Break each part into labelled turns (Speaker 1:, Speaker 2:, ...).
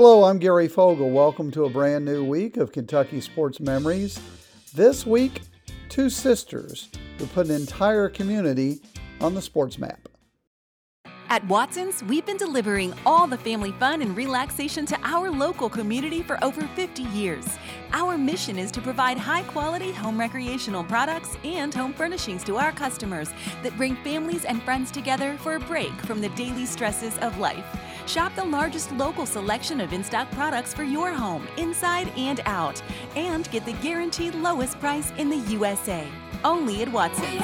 Speaker 1: Hello, I'm Gary Fogle. Welcome to a brand new week of Kentucky Sports Memories. This week, two sisters who put an entire community on the sports map.
Speaker 2: At Watson's, we've been delivering all the family fun and relaxation to our local community for over 50 years. Our mission is to provide high quality home recreational products and home furnishings to our customers that bring families and friends together for a break from the daily stresses of life. Shop the largest local selection of in stock products for your home, inside and out, and get the guaranteed lowest price in the USA. Only at Watson's.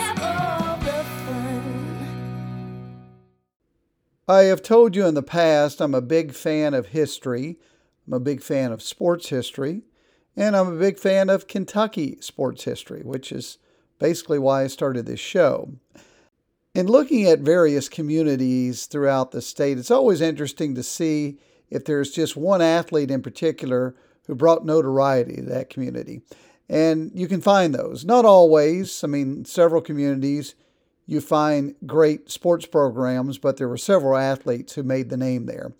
Speaker 1: I have told you in the past I'm a big fan of history, I'm a big fan of sports history, and I'm a big fan of Kentucky sports history, which is basically why I started this show. In looking at various communities throughout the state, it's always interesting to see if there's just one athlete in particular who brought notoriety to that community. And you can find those. Not always. I mean, several communities you find great sports programs, but there were several athletes who made the name there.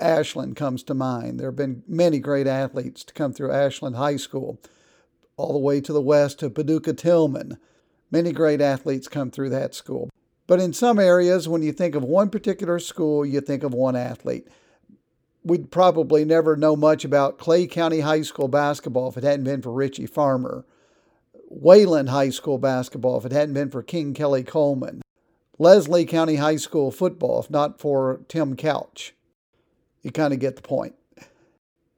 Speaker 1: Ashland comes to mind. There have been many great athletes to come through Ashland High School, all the way to the west to Paducah Tilghman. Many great athletes come through that school. But in some areas, when you think of one particular school, you think of one athlete. We'd probably never know much about Clay County High School basketball if it hadn't been for Richie Farmer. Wayland High School basketball if it hadn't been for King Kelly Coleman. Leslie County High School football if not for Tim Couch. You kind of get the point.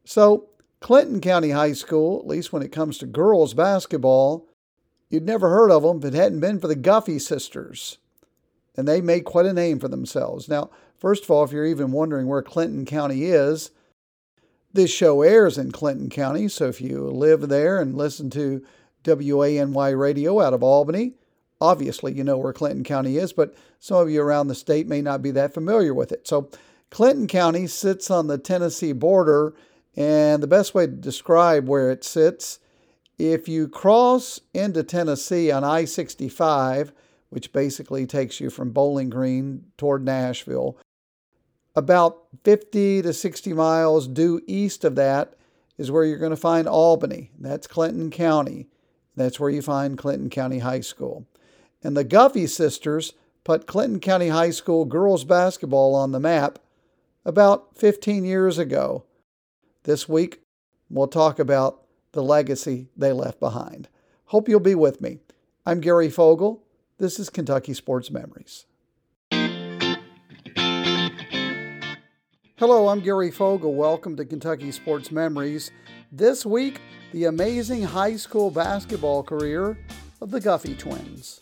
Speaker 1: So, Clinton County High School, at least when it comes to girls basketball, you'd never heard of them if it hadn't been for the Guffey sisters. And they made quite a name for themselves. Now, first of all, if you're even wondering where Clinton County is, this show airs in Clinton County. So if you live there and listen to WANY radio out of Albany. Obviously, you know where Clinton County is, but some of you around the state may not be that familiar with it. So, Clinton County sits on the Tennessee border, and the best way to describe where it sits if you cross into Tennessee on I 65, which basically takes you from Bowling Green toward Nashville, about 50 to 60 miles due east of that is where you're going to find Albany. That's Clinton County. That's where you find Clinton County High School. And the Guffey sisters put Clinton County High School girls basketball on the map about 15 years ago. This week, we'll talk about the legacy they left behind. Hope you'll be with me. I'm Gary Fogle. This is Kentucky Sports Memories. Hello, I'm Gary Fogle. Welcome to Kentucky Sports Memories. This week, the amazing high school basketball career of the Guffey twins.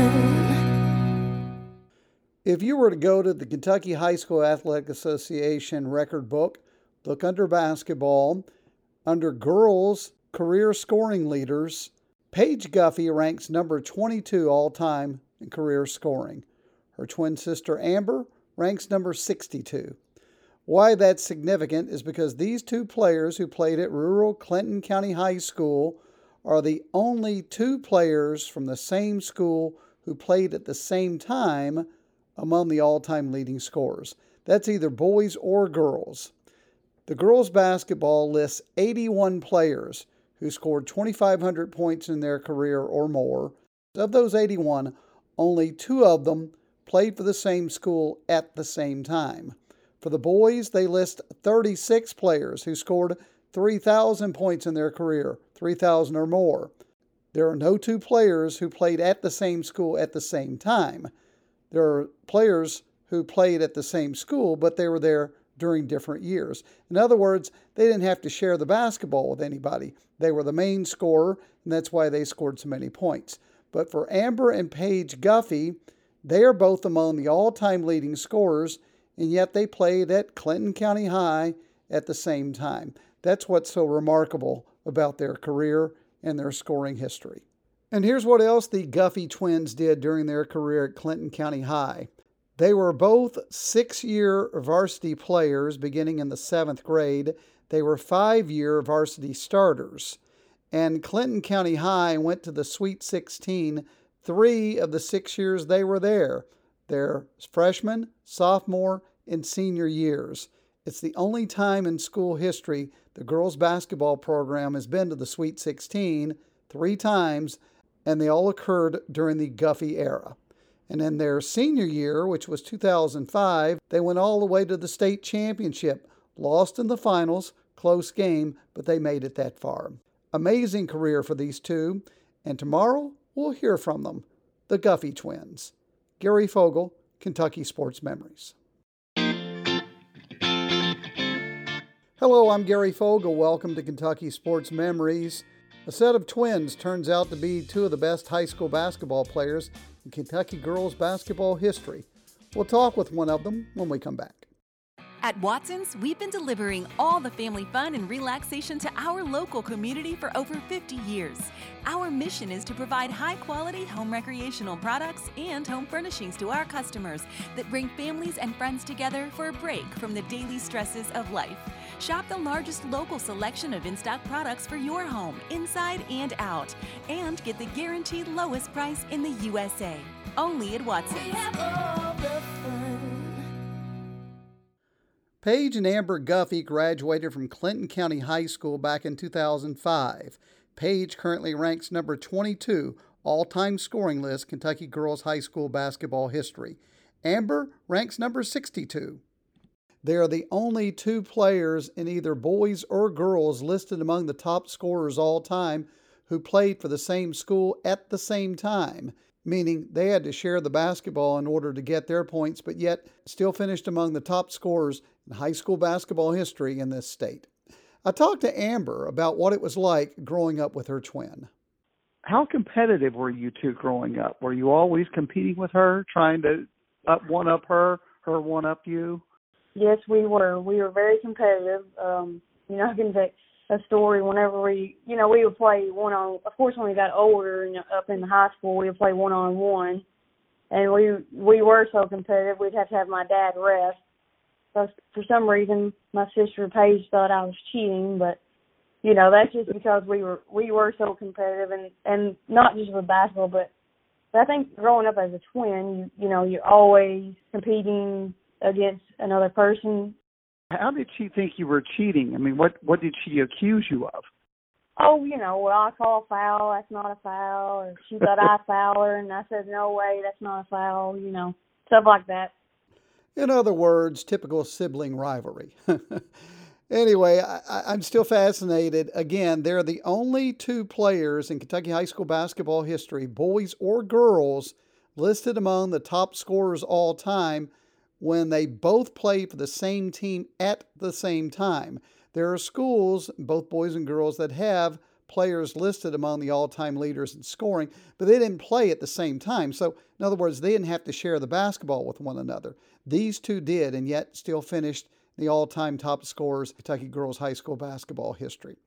Speaker 1: If you were to go to the Kentucky High School Athletic Association record book, look under basketball, under girls career scoring leaders, Paige Guffey ranks number 22 all time in career scoring. Her twin sister Amber ranks number 62. Why that's significant is because these two players who played at rural Clinton County High School are the only two players from the same school who played at the same time among the all time leading scorers. That's either boys or girls. The girls' basketball lists 81 players who scored 2,500 points in their career or more. Of those 81, only two of them played for the same school at the same time. For the boys, they list 36 players who scored 3,000 points in their career, 3,000 or more. There are no two players who played at the same school at the same time. There are players who played at the same school, but they were there during different years. In other words, they didn't have to share the basketball with anybody. They were the main scorer, and that's why they scored so many points. But for Amber and Paige Guffey, they are both among the all time leading scorers, and yet they played at Clinton County High at the same time. That's what's so remarkable about their career and their scoring history. And here's what else the Guffey twins did during their career at Clinton County High. They were both six year varsity players beginning in the seventh grade. They were five year varsity starters. And Clinton County High went to the Sweet 16 three of the six years they were there their freshman, sophomore, and senior years. It's the only time in school history the girls' basketball program has been to the Sweet 16 three times, and they all occurred during the Guffey era. And in their senior year, which was 2005, they went all the way to the state championship, lost in the finals, close game, but they made it that far. Amazing career for these two, and tomorrow we'll hear from them, the Guffey twins. Gary Fogle, Kentucky Sports Memories. Hello, I'm Gary Fogle. Welcome to Kentucky Sports Memories. A set of twins turns out to be two of the best high school basketball players in Kentucky girls basketball history. We'll talk with one of them when we come back.
Speaker 2: At Watson's, we've been delivering all the family fun and relaxation to our local community for over 50 years. Our mission is to provide high quality home recreational products and home furnishings to our customers that bring families and friends together for a break from the daily stresses of life. Shop the largest local selection of in stock products for your home, inside and out, and get the guaranteed lowest price in the USA. Only at Watson's.
Speaker 1: Paige and Amber Guffey graduated from Clinton County High School back in 2005. Paige currently ranks number 22 all time scoring list Kentucky girls high school basketball history. Amber ranks number 62. They are the only two players in either boys or girls listed among the top scorers all time who played for the same school at the same time meaning they had to share the basketball in order to get their points, but yet still finished among the top scorers in high school basketball history in this state. I talked to Amber about what it was like growing up with her twin.
Speaker 3: How competitive were you two growing up? Were you always competing with her, trying to up one up her, her one up you?
Speaker 4: Yes, we were. We were very competitive. Um, you know, I can say a story whenever we, you know, we would play one on. Of course, when we got older and up in high school, we would play one on one, and we we were so competitive. We'd have to have my dad rest. So for some reason, my sister Paige thought I was cheating, but you know that's just because we were we were so competitive and and not just with basketball, but I think growing up as a twin, you you know you're always competing against another person
Speaker 3: how did she think you were cheating? I mean, what what did she accuse you of?
Speaker 4: Oh, you know, well, I call a foul, that's not a foul, or she thought I foul her, and I said, no way, that's not a foul, you know, stuff like that.
Speaker 1: In other words, typical sibling rivalry. anyway, I, am still fascinated. Again, they're the only two players in Kentucky high school basketball history, boys or girls, listed among the top scorers all time when they both play for the same team at the same time. There are schools, both boys and girls, that have players listed among the all time leaders in scoring, but they didn't play at the same time. So, in other words, they didn't have to share the basketball with one another. These two did, and yet still finished the all time top scorers Kentucky girls high school basketball history.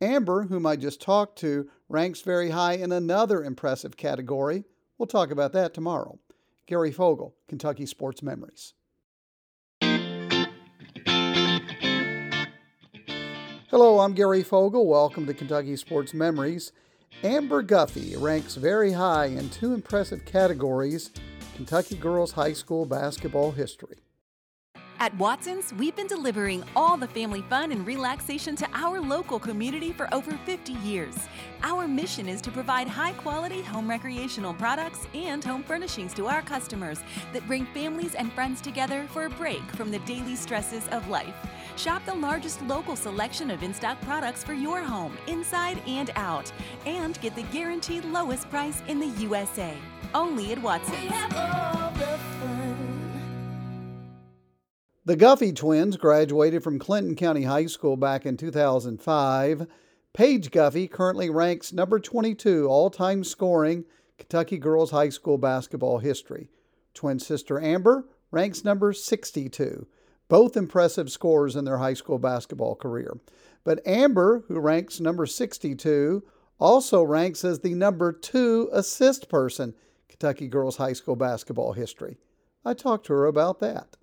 Speaker 1: Amber, whom I just talked to, ranks very high in another impressive category. We'll talk about that tomorrow. Gary Fogle, Kentucky Sports Memories. Hello, I'm Gary Fogle. Welcome to Kentucky Sports Memories. Amber Guffey ranks very high in two impressive categories Kentucky girls high school basketball history.
Speaker 2: At Watson's, we've been delivering all the family fun and relaxation to our local community for over 50 years. Our mission is to provide high quality home recreational products and home furnishings to our customers that bring families and friends together for a break from the daily stresses of life. Shop the largest local selection of in stock products for your home, inside and out, and get the guaranteed lowest price in the USA. Only at Watson's.
Speaker 1: The Guffey twins graduated from Clinton County High School back in 2005. Paige Guffey currently ranks number 22 all time scoring Kentucky girls high school basketball history. Twin sister Amber ranks number 62. Both impressive scores in their high school basketball career. But Amber, who ranks number 62, also ranks as the number two assist person Kentucky girls high school basketball history. I talked to her about that.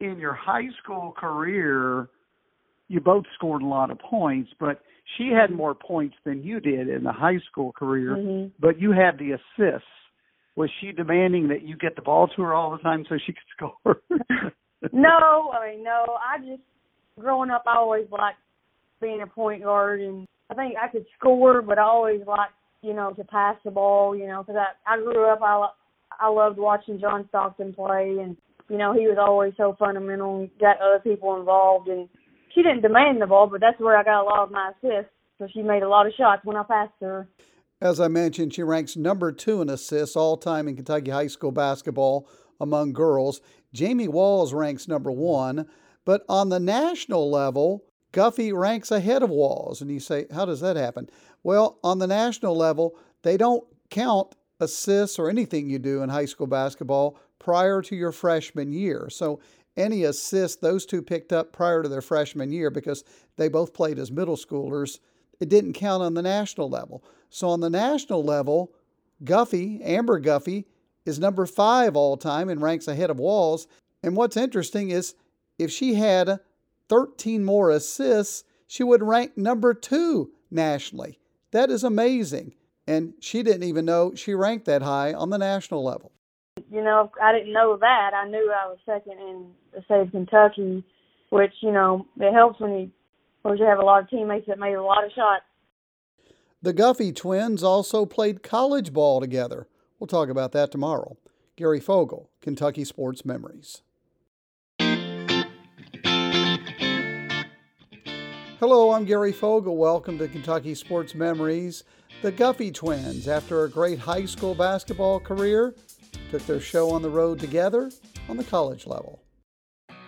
Speaker 3: In your high school career, you both scored a lot of points, but she had more points than you did in the high school career,
Speaker 4: Mhm.
Speaker 3: but you had the assists. Was she demanding that you get the ball to her all the time so she could score?
Speaker 4: No, I mean no. I just growing up, I always liked being a point guard, and I think I could score, but I always liked you know to pass the ball. You know, because I I grew up, I I loved watching John Stockton play, and you know he was always so fundamental and got other people involved. And she didn't demand the ball, but that's where I got a lot of my assists. So she made a lot of shots when I passed her.
Speaker 1: As I mentioned, she ranks number two in assists all time in Kentucky high school basketball among girls. Jamie Walls ranks number one, but on the national level, Guffey ranks ahead of Walls. And you say, how does that happen? Well, on the national level, they don't count assists or anything you do in high school basketball prior to your freshman year. So any assist those two picked up prior to their freshman year because they both played as middle schoolers, it didn't count on the national level. So on the national level, Guffey, Amber Guffey, is number five all time and ranks ahead of Walls. And what's interesting is if she had 13 more assists, she would rank number two nationally. That is amazing. And she didn't even know she ranked that high on the national level.
Speaker 4: you know, I didn't know that. I knew I was second in the state of Kentucky, which you know it helps when you, when you have a lot of teammates that made a lot of shots.
Speaker 1: The Guffey twins also played college ball together. We'll talk about that tomorrow. Gary Fogle, Kentucky Sports Memories. Hello, I'm Gary Fogle. Welcome to Kentucky Sports Memories. The Guffey twins, after a great high school basketball career, took their show on the road together on the college level.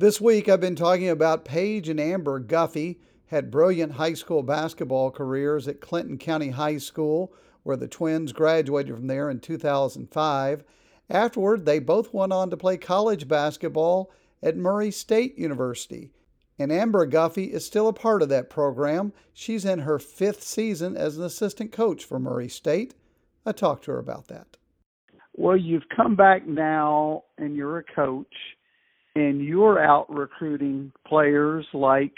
Speaker 1: This week, I've been talking about Paige and Amber Guffey, had brilliant high school basketball careers at Clinton County High School, where the twins graduated from there in 2005. Afterward, they both went on to play college basketball at Murray State University. And Amber Guffey is still a part of that program. She's in her fifth season as an assistant coach for Murray State. I talked to her about that.
Speaker 3: well, you've come back now and you're a coach and you're out recruiting players like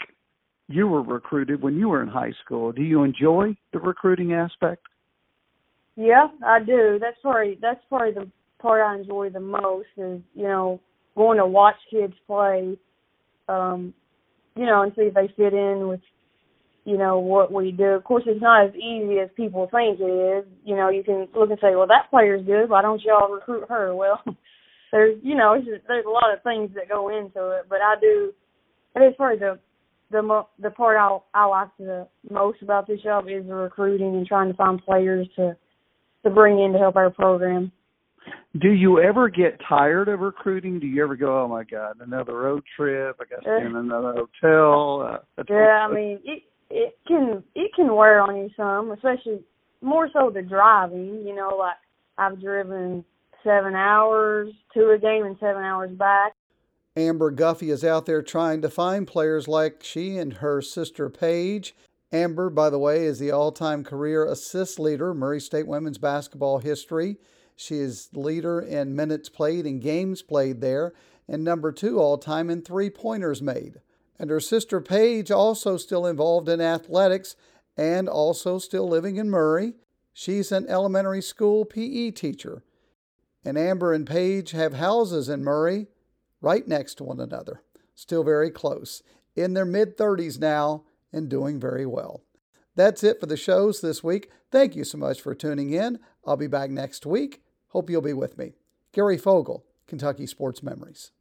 Speaker 3: you were recruited when you were in high school. Do you enjoy the recruiting aspect?
Speaker 4: Yeah, I do. That's probably that's probably the part I enjoy the most is you know going to watch kids play, um, you know, and see if they fit in with you know what we do. Of course, it's not as easy as people think it is. You know, you can look and say, well, that player's good. Why don't y'all recruit her? Well, there's you know it's just, there's a lot of things that go into it, but I do. It is probably the the mo- the part I I like the most about this job is the recruiting and trying to find players to to bring in to help our program.
Speaker 3: Do you ever get tired of recruiting? Do you ever go, oh my God, another road trip? I got to stay in another hotel. Uh,
Speaker 4: Yeah, I mean it it can it can wear on you some, especially more so the driving. You know, like I've driven seven hours to a game and seven hours back.
Speaker 1: Amber Guffey is out there trying to find players like she and her sister Paige. Amber, by the way, is the all time career assist leader, Murray State women's basketball history. She is leader in minutes played and games played there, and number two all time in three pointers made. And her sister Paige, also still involved in athletics and also still living in Murray. She's an elementary school PE teacher. And Amber and Paige have houses in Murray right next to one another, still very close, in their mid 30s now and doing very well. That's it for the shows this week. Thank you so much for tuning in. I'll be back next week. Hope you'll be with me. Gary Fogle, Kentucky Sports Memories.